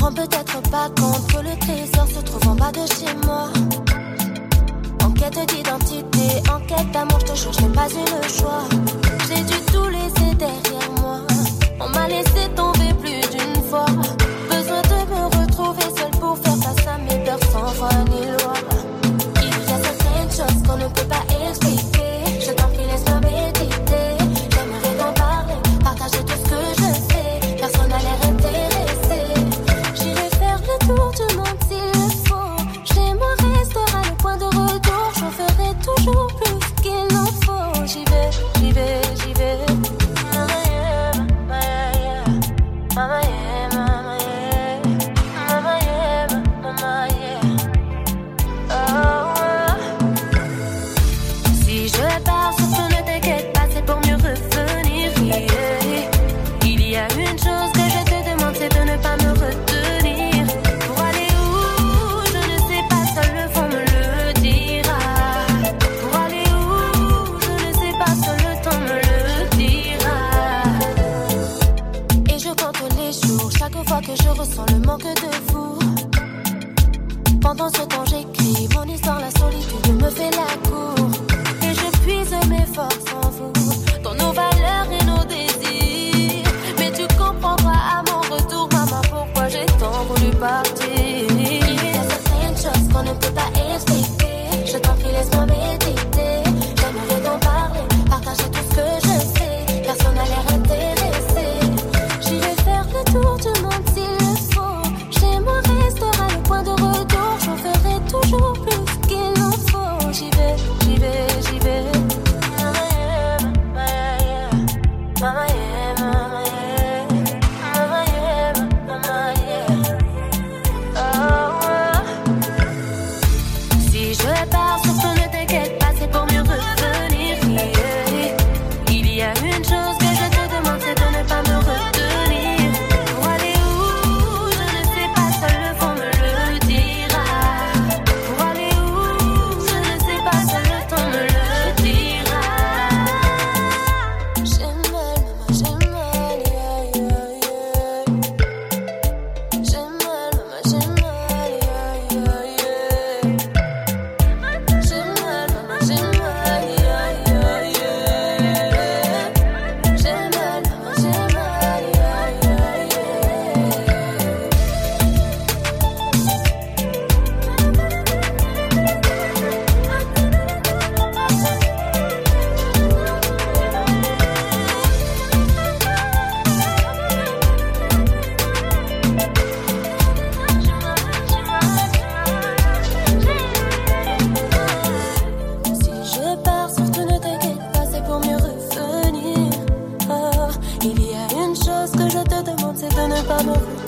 rends peut-être pas compte que le trésor se trouve en bas de chez moi. En quête d'identité, en quête d'amour, je te jure, je n'ai pas eu le choix. ressens le manque de vous. Pendant ce temps, j'écris mon histoire, la solitude me fait la cour. Et je puise mes forces en vous. my pas bon.